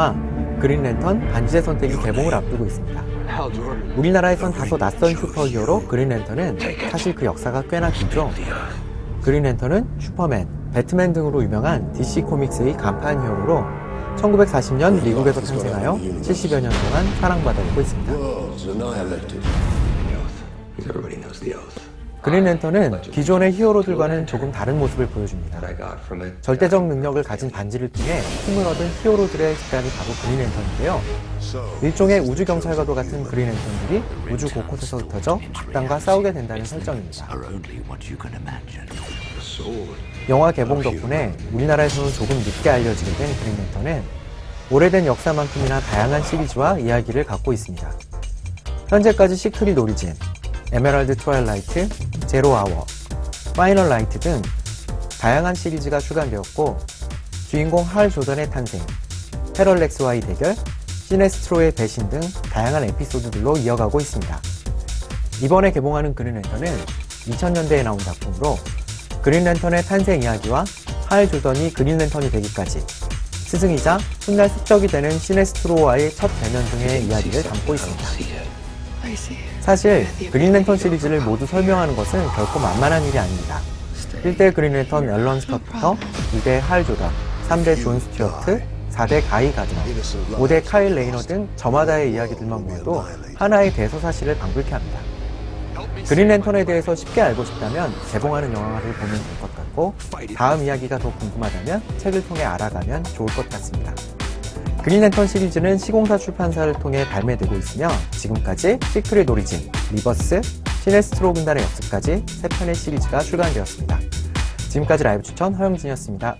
영화 그린 랜턴 반지의 선택이 개봉을 앞두고 있습니다. 우리나라에선 다소 낯선 슈퍼히어로 그린 랜턴은 사실 그 역사가 꽤나 길죠. 그린 랜턴은 슈퍼맨, 배트맨 등으로 유명한 DC 코믹스의 간판 히어로로 1940년 미국에서 탄생하여 70여 년 동안 사랑받아오고 있습니다. Oath. 그린 랜턴은 기존의 히어로들과는 조금 다른 모습을 보여줍니다. 절대적 능력을 가진 반지를 통해 힘을 얻은 히어로들의 집단이 바로 그린 랜턴인데요. 일종의 우주 경찰과도 같은 그린 랜턴들이 우주 곳곳에서 흩어져 악당과 싸우게 된다는 설정입니다. 영화 개봉 덕분에 우리나라에서는 조금 늦게 알려지게 된 그린 랜턴은 오래된 역사만큼이나 다양한 시리즈와 이야기를 갖고 있습니다. 현재까지 Secret Origin, Emerald Twilight, Zero Hour, Final Night 등 다양한 시리즈가 출간되었고 주인공 할 조던의 탄생, 패럴렉스와의 대결, 시네스트로의 배신 등 다양한 에피소드들로 이어가고 있습니다. 이번에 개봉하는 그린랜턴은 2000년대에 나온 작품으로 그린랜턴의 탄생 이야기와 할 조던이 그린랜턴이 되기까지 스승이자 훗날 숙적이 되는 시네스트로와의 첫 대면 등의 이야기를 담고 있습니다. 사실 그린랜턴 시리즈를 모두 설명하는 것은 결코 만만한 일이 아닙니다. 1대 그린랜턴 앨런 스콧부터 2대 할 조던, 3대 존 스튜어트, 4대 가이 가드너, 5대 카일 레이너 등 저마다의 이야기들만 모아도 하나의 대서사시를 방불케 합니다. 그린랜턴에 대해서 쉽게 알고 싶다면 개봉하는 영화를 보면 될 것 같고 다음 이야기가 더 궁금하다면 책을 통해 알아가면 좋을 것 같습니다. 그린랜턴 시리즈는 시공사 출판사를 통해 발매되고 있으며 지금까지 Secret Origin, Rebirth, 시네스트로 군단의 역습까지 3편의 시리즈가 출간되었습니다. 지금까지 라이브 추천 허영진이었습니다.